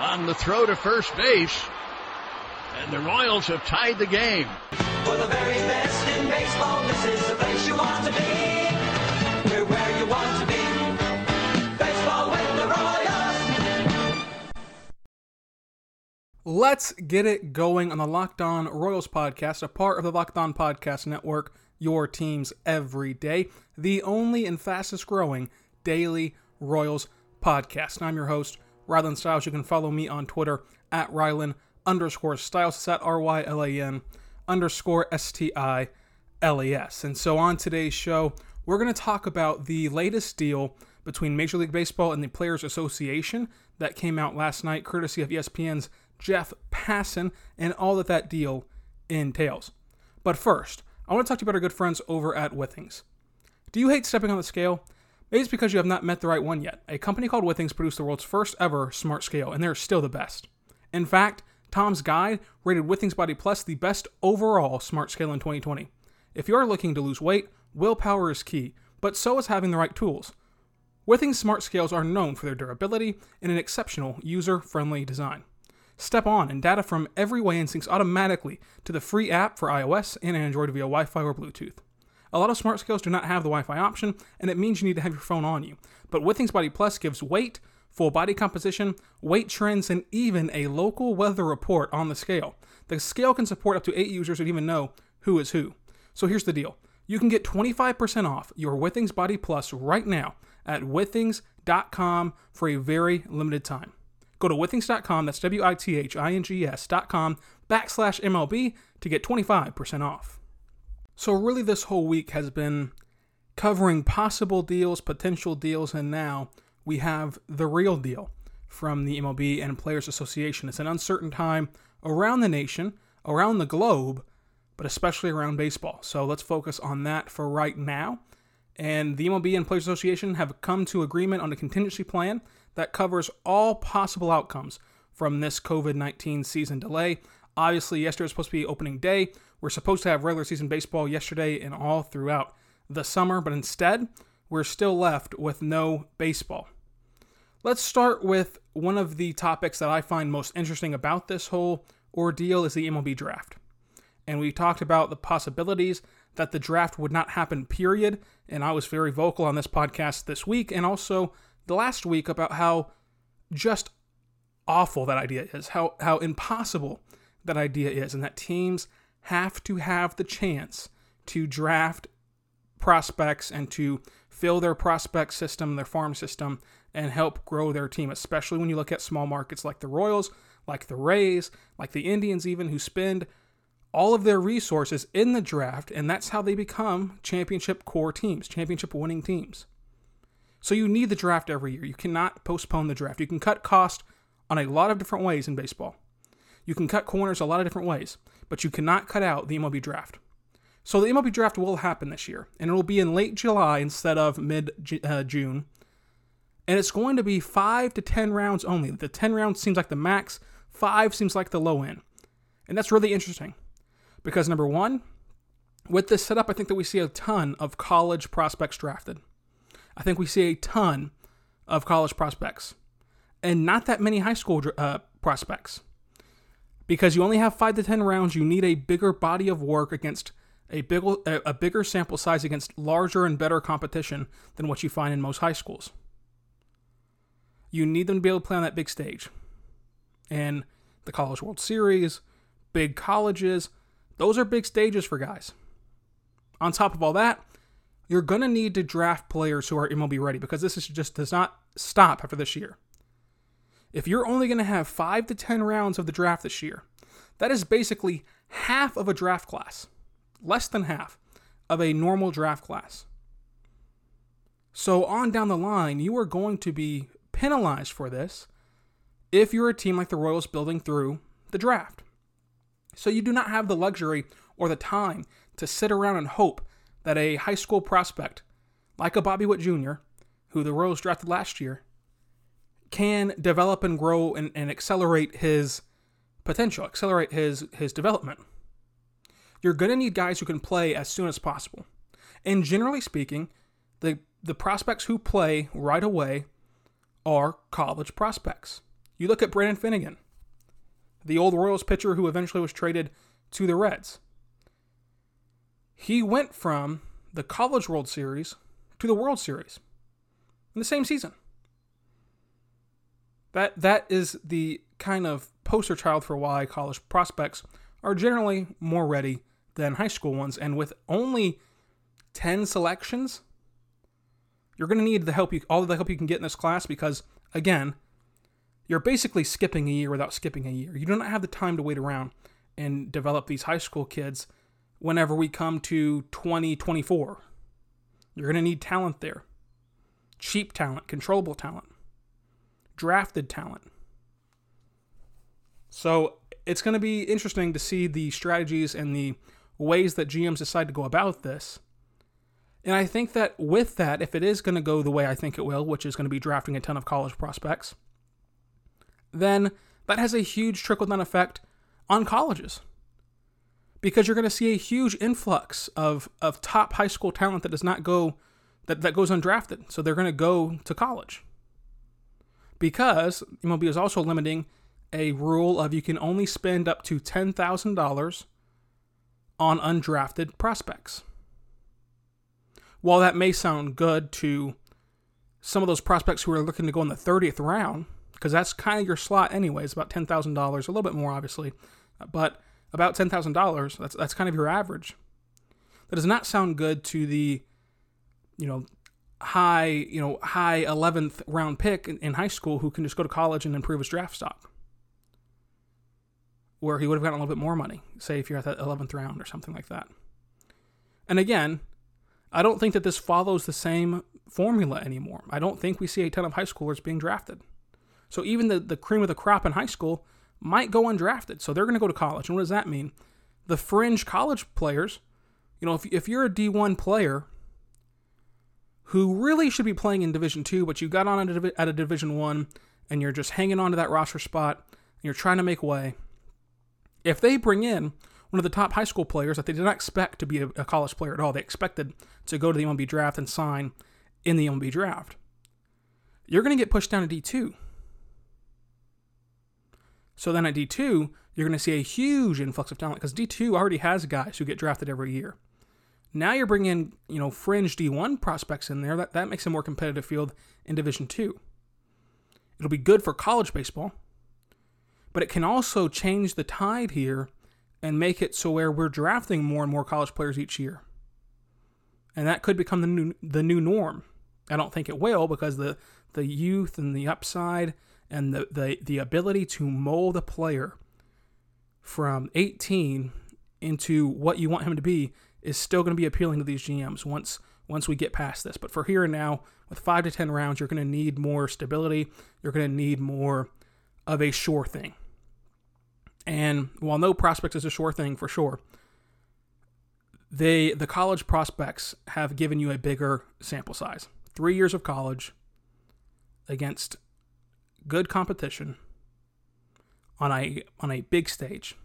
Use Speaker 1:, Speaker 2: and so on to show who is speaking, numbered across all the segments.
Speaker 1: on the throw to first base. And the Royals have tied the game.
Speaker 2: For the very best in baseball, this is the place you want to be. We're where you want to be. Baseball with the Royals.
Speaker 3: Let's get it going on the Locked On Royals podcast, a part of the Locked On Podcast Network, your teams every day, the only and fastest growing daily Royals podcast. And I'm your host, Rylan Stiles. You can follow me on Twitter at Rylan underscore Stiles. It's at R Y L A N underscore S T I L E S. And so on today's show, we're going to talk about the latest deal between Major League Baseball and the Players Association that came out last night, courtesy of ESPN's Jeff Passan, and all that that deal entails. But first, I want to talk to you about our good friends over at Withings. Do you hate stepping on the scale? Maybe it's because you have not met the right one yet. A company called Withings produced the world's first ever smart scale, and they're still the best. In fact, Tom's Guide rated Withings Body Plus the best overall smart scale in 2020. If you are looking to lose weight, willpower is key, but so is having the right tools. Withings smart scales are known for their durability and an exceptional user-friendly design. Step on, and data from every weigh-in syncs automatically to the free app for iOS and Android via Wi-Fi or Bluetooth. A lot of smart scales do not have the Wi-Fi option, and it means you need to have your phone on you. But Withings Body Plus gives weight, full body composition, weight trends, and even a local weather report on the scale. The scale can support up to eight users and even know who is who. So here's the deal. You can get 25% off your Withings Body Plus right now at withings.com for a very limited time. Go to withings.com, that's W-I-T-H-I-N-G-S.com backslash MLB to get 25% off. So really this whole week has been covering possible deals, potential deals, and now we have the real deal from the MLB and Players Association. It's an uncertain time around the nation, around the globe, but especially around baseball. So let's focus on that for right now. And the MLB and Players Association have come to agreement on a contingency plan that covers all possible outcomes from this COVID 19 season delay. Obviously, yesterday was supposed to be opening day. We're supposed to have regular season baseball yesterday and all throughout the summer, but instead, we're still left with no baseball. Let's start with one of the topics that I find most interesting about this whole ordeal is the MLB draft. And we talked about the possibilities that the draft would not happen, period. And I was very vocal on this podcast this week and also the last week about how just awful that idea is, how, how impossible that idea is, and that teams have to have the chance to draft prospects and to fill their prospect system, their farm system, and help grow their team, especially when you look at small markets like the Royals, like the Rays, like the Indians, even who spend all of their resources in the draft, and that's how they become championship core teams, championship winning teams. So you need the draft every year. You cannot postpone the draft. You can cut cost on a lot of different ways in baseball. You can cut corners a lot of different ways, but you cannot cut out the MLB draft. So the MLB draft will happen this year, and it will be in late July instead of mid uh, June. And it's going to be five to 10 rounds only. The 10 rounds seems like the max, five seems like the low end. And that's really interesting because, number one, with this setup, I think that we see a ton of college prospects drafted. I think we see a ton of college prospects and not that many high school uh, prospects. Because you only have five to 10 rounds, you need a bigger body of work against a, big, a bigger sample size against larger and better competition than what you find in most high schools. You need them to be able to play on that big stage. And the College World Series, big colleges, those are big stages for guys. On top of all that, you're going to need to draft players who are MLB ready because this is just does not stop after this year. If you're only going to have 5 to 10 rounds of the draft this year, that is basically half of a draft class. Less than half of a normal draft class. So on down the line, you are going to be penalized for this if you're a team like the Royals building through the draft. So you do not have the luxury or the time to sit around and hope that a high school prospect like a Bobby Witt Jr., who the Royals drafted last year, can develop and grow and, and accelerate his potential, accelerate his his development. You're to need guys who can play as soon as possible. And generally speaking, the the prospects who play right away are college prospects. You look at Brandon Finnegan, the old Royals pitcher who eventually was traded to the Reds. He went from the College World Series to the World Series in the same season. That that is the kind of poster child for why college prospects are generally more ready than high school ones. And with only 10 selections you're going to need the help you all the help you can get in this class because again you're basically skipping a year without skipping a year. You do not have the time to wait around and develop these high school kids whenever we come to 2024 you're going to need talent there. Cheap talent controllable talent drafted talent so it's going to be interesting to see the strategies and the ways that GMs decide to go about this. And I think that with that, if it is going to go the way I think it will, which is going to be drafting a ton of college prospects, then that has a huge trickle down effect on colleges. Because you're going to see a huge influx of, of top high school talent that does not go, that, that goes undrafted. So they're going to go to college. Because MLB is also limiting a rule of you can only spend up to $10,000 on undrafted prospects. While that may sound good to some of those prospects who are looking to go in the 30th round, because that's kind of your slot anyways, about $10,000, a little bit more obviously, but about $10,000, that's that's kind of your average. That does not sound good to the you know high, you know, high 11th round pick in, in high school who can just go to college and improve his draft stock where he would have gotten a little bit more money, say if you're at that 11th round or something like that. And again, I don't think that this follows the same formula anymore. I don't think we see a ton of high schoolers being drafted. So even the, the cream of the crop in high school might go undrafted. So they're going to go to college. And what does that mean? The fringe college players, you know, if, if you're a D1 player who really should be playing in Division Two, but you got on at a, at a Division One and you're just hanging on to that roster spot and you're trying to make way, if they bring in one of the top high school players that they did not expect to be a, a college player at all, they expected to go to the MLB draft and sign in the MLB draft, you're going to get pushed down to D2. So then at D2, you're going to see a huge influx of talent because D2 already has guys who get drafted every year. Now you're bringing in, you know, fringe D1 prospects in there. That, that makes a more competitive field in Division 2. It'll be good for college baseball but it can also change the tide here and make it so where we're drafting more and more college players each year. And that could become the new the new norm. I don't think it will because the the youth and the upside and the the, the ability to mold a player from 18 into what you want him to be is still going to be appealing to these GMs once once we get past this. But for here and now, with five to ten rounds, you're going to need more stability. You're going to need more of a sure thing. And while no prospect is a sure thing for sure, they the college prospects have given you a bigger sample size. Three years of college against good competition on a on a big stage.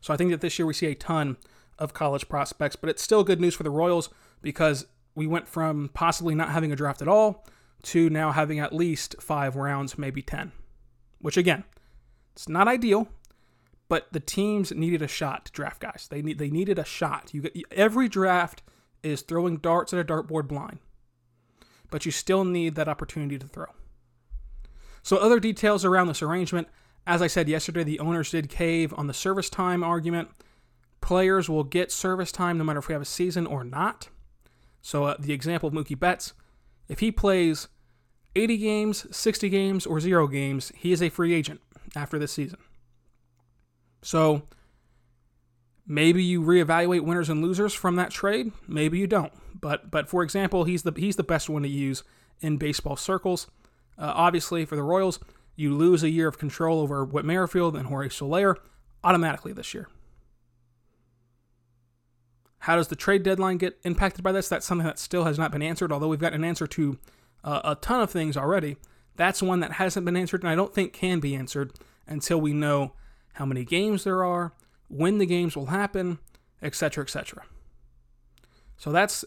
Speaker 3: So I think that this year we see a ton of college prospects, but it's still good news for the Royals because we went from possibly not having a draft at all to now having at least five rounds, maybe 10. Which again, it's not ideal, but the teams needed a shot to draft guys. They need they needed a shot. You every draft is throwing darts at a dartboard blind, but you still need that opportunity to throw. So other details around this arrangement, as I said yesterday, the owners did cave on the service time argument. Players will get service time no matter if we have a season or not. So uh, the example of Mookie Betts, if he plays 80 games, 60 games, or zero games, he is a free agent after this season. So maybe you reevaluate winners and losers from that trade. Maybe you don't. But but for example, he's the he's the best one to use in baseball circles. Uh, obviously, for the Royals, you lose a year of control over Whit Merrifield and Jorge Soler automatically this year. How does the trade deadline get impacted by this? That's something that still has not been answered, although we've got an answer to uh, a ton of things already. That's one that hasn't been answered, and I don't think can be answered until we know how many games there are, when the games will happen, etc., etc. So that's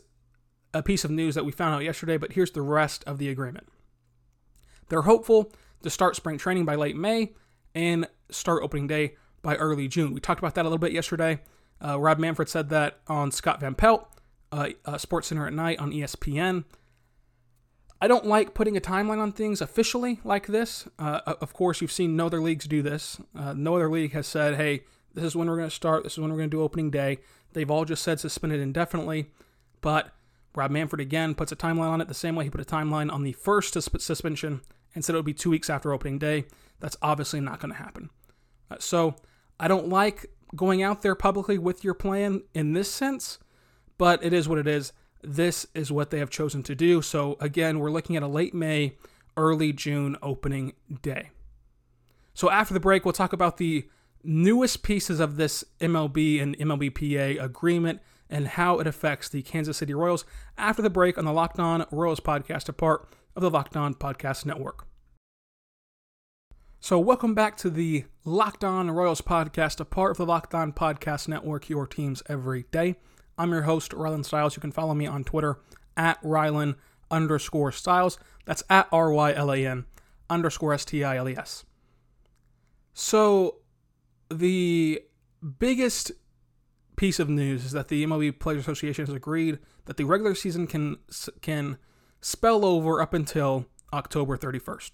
Speaker 3: a piece of news that we found out yesterday, but here's the rest of the agreement. They're hopeful to start spring training by late May and start opening day by early June. We talked about that a little bit yesterday. Uh, Rob Manfred said that on Scott Van Pelt, uh, uh, Sports Center at Night on ESPN. I don't like putting a timeline on things officially like this. Uh, of course, you've seen no other leagues do this. Uh, no other league has said, hey, this is when we're going to start, this is when we're going to do opening day. They've all just said suspended indefinitely. But Rob Manfred again puts a timeline on it the same way he put a timeline on the first suspension and said it would be two weeks after opening day. That's obviously not going to happen. Uh, so I don't like going out there publicly with your plan in this sense, but it is what it is. This is what they have chosen to do. So again, we're looking at a late May, early June opening day. So after the break, we'll talk about the newest pieces of this MLB and MLBPA agreement and how it affects the Kansas City Royals after the break on the Locked On Royals podcast, a part of the Locked On Podcast Network. So, welcome back to the Locked On Royals podcast, a part of the Locked On Podcast Network, your teams every day. I'm your host, Rylan Stiles. You can follow me on Twitter at Rylan underscore Stiles. That's at R Y L A N underscore S T I L E S. So, the biggest piece of news is that the MLB Players Association has agreed that the regular season can can spell over up until October 31st.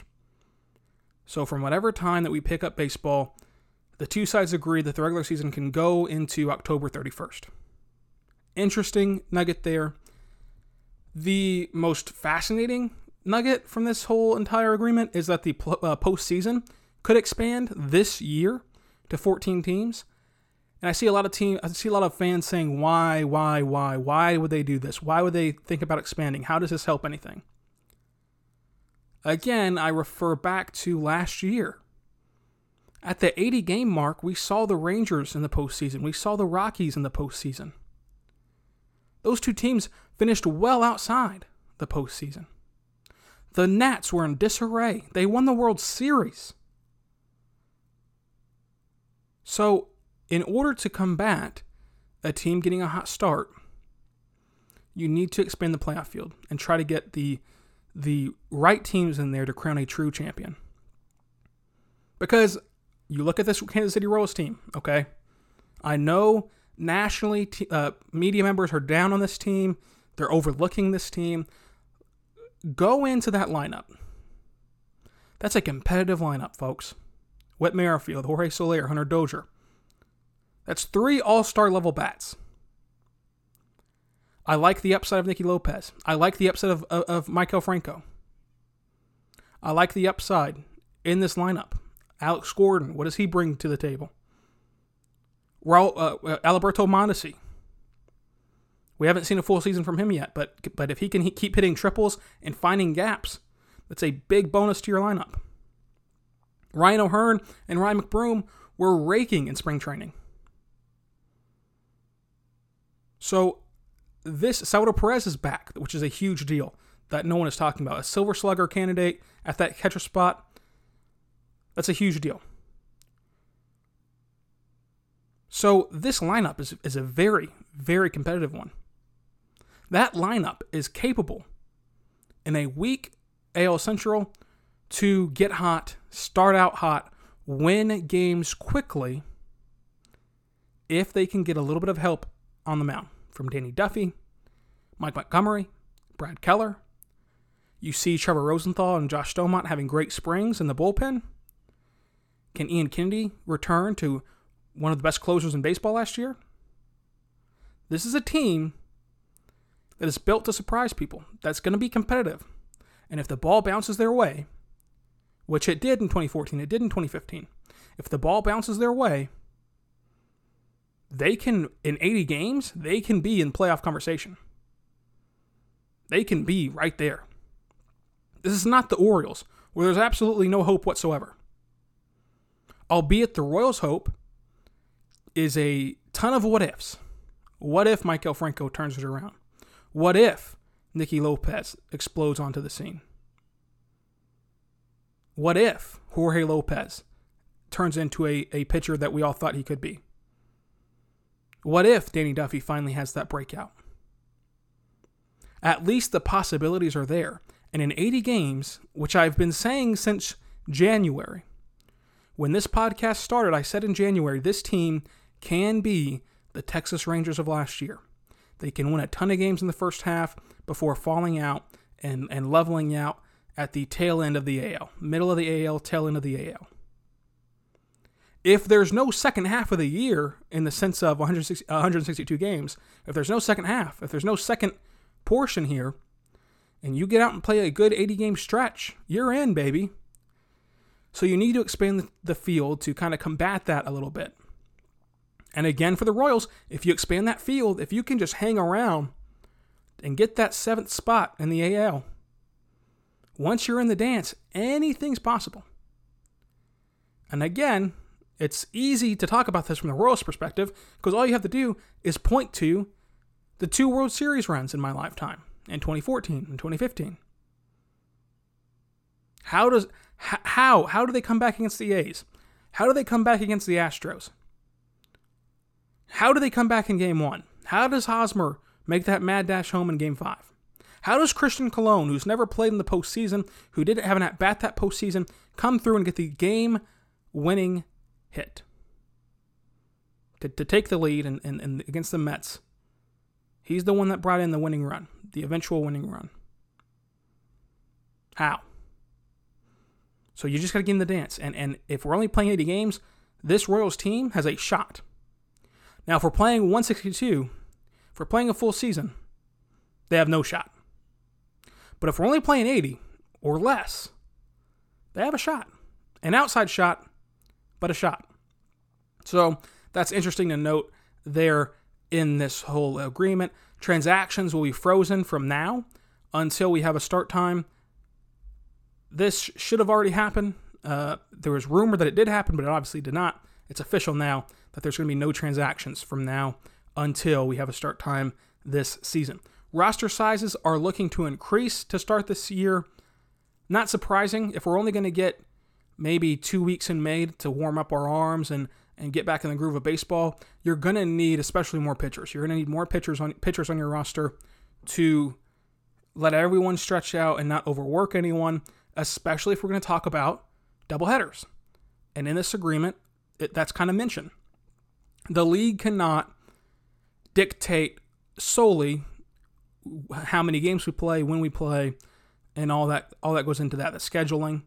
Speaker 3: So, from whatever time that we pick up baseball, the two sides agree that the regular season can go into October 31st. Interesting nugget there. The most fascinating nugget from this whole entire agreement is that the uh, postseason could expand this year to 14 teams. And I see a lot of team I see a lot of fans saying why, why, why, why would they do this? Why would they think about expanding? How does this help anything? Again, I refer back to last year. At the 80 game mark, we saw the Rangers in the postseason. We saw the Rockies in the postseason. Those two teams finished well outside the postseason. The Nats were in disarray. They won the World Series. So, in order to combat a team getting a hot start, you need to expand the playoff field and try to get the the right teams in there to crown a true champion. Because you look at this Kansas City Royals team, okay? I know nationally uh, media members are down on this team. They're overlooking this team. Go into that lineup. That's a competitive lineup, folks. Whit Merrifield, Jorge Soler, Hunter Dozier. That's three all star level bats. I like the upside of Nicky Lopez. I like the upside of, of, of Maikel Franco. I like the upside in this lineup. Alex Gordon, what does he bring to the table? Raul, uh, uh Adalberto Mondesi. We haven't seen a full season from him yet, but but if he can keep hitting triples and finding gaps, that's a big bonus to your lineup. Ryan O'Hearn and Ryan McBroom were raking in spring training. So this Salvador Perez is back, which is a huge deal that no one is talking about. A silver slugger candidate at that catcher spot. That's a huge deal. So this lineup is, is a very, very competitive one. That lineup is capable in a weak AL Central to get hot, start out hot, win games quickly if they can get a little bit of help on the mound from Danny Duffy, Mike Montgomery, Brad Keller. You see Trevor Rosenthal and Josh Staumont having great springs in the bullpen. Can Ian Kennedy return to one of the best closers in baseball last year? This is a team that is built to surprise people, that's going to be competitive. And if the ball bounces their way, which it did in 2014, it did in 2015, if the ball bounces their way, they can in 80 games, they can be in playoff conversation. They can be right there. This is not the Orioles where there's absolutely no hope whatsoever. Albeit the Royals' hope is a ton of what ifs. What if Maikel Franco turns it around? What if Nicky Lopez explodes onto the scene? What if Jorge Lopez turns into a, a pitcher that we all thought he could be? What if Danny Duffy finally has that breakout? At least the possibilities are there. And in 80 games, which I've been saying since January, when this podcast started, I said in January, this team can be the Texas Rangers of last year. They can win a ton of games in the first half before falling out and, and leveling out at the tail end of the AL, middle of the AL, tail end of the AL. If there's no second half of the year in the sense of 160, uh, 162 games, if there's no second half, if there's no second portion here, and you get out and play a good 80 game stretch, you're in, baby. So you need to expand the field to kind of combat that a little bit. And again, for the Royals, if you expand that field, if you can just hang around and get that seventh spot in the AL, once you're in the dance, anything's possible. And again, it's easy to talk about this from the Royals' perspective because all you have to do is point to the two World Series runs in my lifetime in 2014 and 2015. How does how how do they come back against the A's? How do they come back against the Astros? How do they come back in game 1? How does Hosmer make that mad dash home in game 5? How does Christian Colon, who's never played in the postseason, who didn't have an at bat that postseason, come through and get the game winning hit? To, to take the lead and, and, and against the Mets. He's the one that brought in the winning run, the eventual winning run. How? So you just got to get in the dance. And, and if we're only playing 80 games, this Royals team has a shot. Now, if we're playing 162, if we're playing a full season, they have no shot. But if we're only playing 80 or less, they have a shot. An outside shot, but a shot. So that's interesting to note there in this whole agreement. Transactions will be frozen from now until we have a start time. This should have already happened. Uh, there was rumor that it did happen, but it obviously did not. It's official now that there's going to be no transactions from now until we have a start time this season. Roster sizes are looking to increase to start this year. Not surprising if we're only going to get maybe two weeks in May to warm up our arms and and get back in the groove of baseball. You're going to need especially more pitchers. You're going to need more pitchers on pitchers on your roster to let everyone stretch out and not overwork anyone, especially if we're going to talk about double headers. And in this agreement, it, that's kind of mentioned. The league cannot dictate solely how many games we play, when we play, and all that all that goes into that, the scheduling.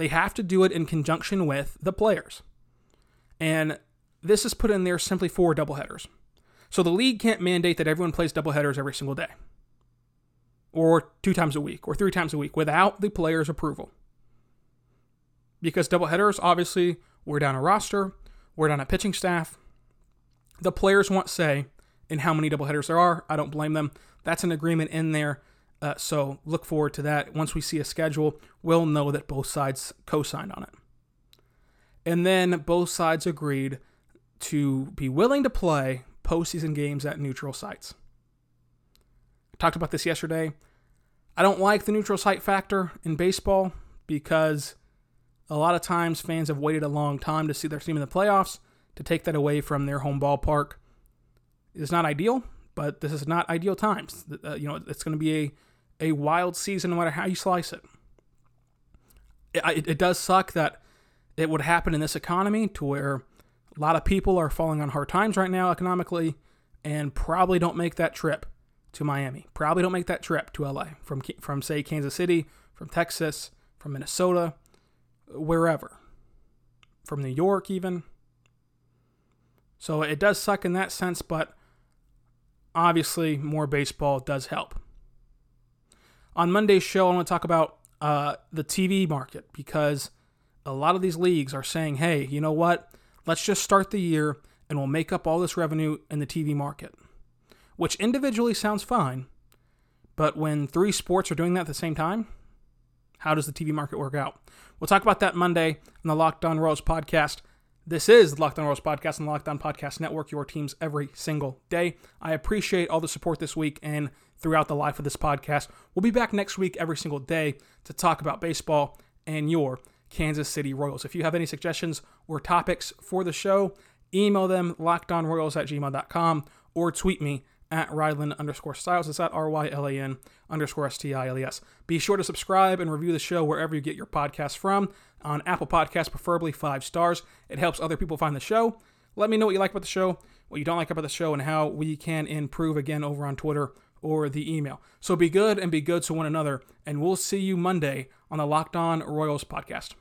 Speaker 3: They have to do it in conjunction with the players. And this is put in there simply for doubleheaders. So the league can't mandate that everyone plays doubleheaders every single day. Or two times a week, or three times a week without the player's approval. Because doubleheaders, obviously, we're down a roster, we're down a pitching staff. The players want say in how many doubleheaders there are. I don't blame them. That's an agreement in there. Uh, so look forward to that. Once we see a schedule, we'll know that both sides co signed on it. And then both sides agreed to be willing to play postseason games at neutral sites. I talked about this yesterday. I don't like the neutral site factor in baseball because a lot of times fans have waited a long time to see their team in the playoffs. To take that away from their home ballpark is not ideal, but this is not ideal times. Uh, you know, it's going to be a, a wild season no matter how you slice it. It, it. does suck that it would happen in this economy to where a lot of people are falling on hard times right now economically and probably don't make that trip to Miami. Probably don't make that trip to LA from from say Kansas City, from Texas, from Minnesota, wherever. From New York even. So it does suck in that sense, but obviously more baseball does help. On Monday's show, I want to talk about uh, the TV market because a lot of these leagues are saying, hey, you know what? Let's just start the year and we'll make up all this revenue in the TV market, which individually sounds fine. But when three sports are doing that at the same time, How does the TV market work out? We'll talk about that Monday on the Locked On Royals podcast. This is the Locked On Royals podcast and the Locked On Podcast Network, your teams every single day. I appreciate all the support this week and throughout the life of this podcast. We'll be back next week every single day to talk about baseball and your Kansas City Royals. If you have any suggestions or topics for the show, email them lockedonroyals at gmail.com or tweet me at Rylan underscore Stiles. It's at R-Y-L-A-N underscore S-T-I-L-E-S. Be sure to subscribe and review the show wherever you get your podcasts from. On Apple Podcasts, preferably five stars. It helps other people find the show. Let me know what you like about the show, what you don't like about the show, and how we can improve again over on Twitter or the email. So be good and be good to one another, and we'll see you Monday on the Locked On Royals podcast.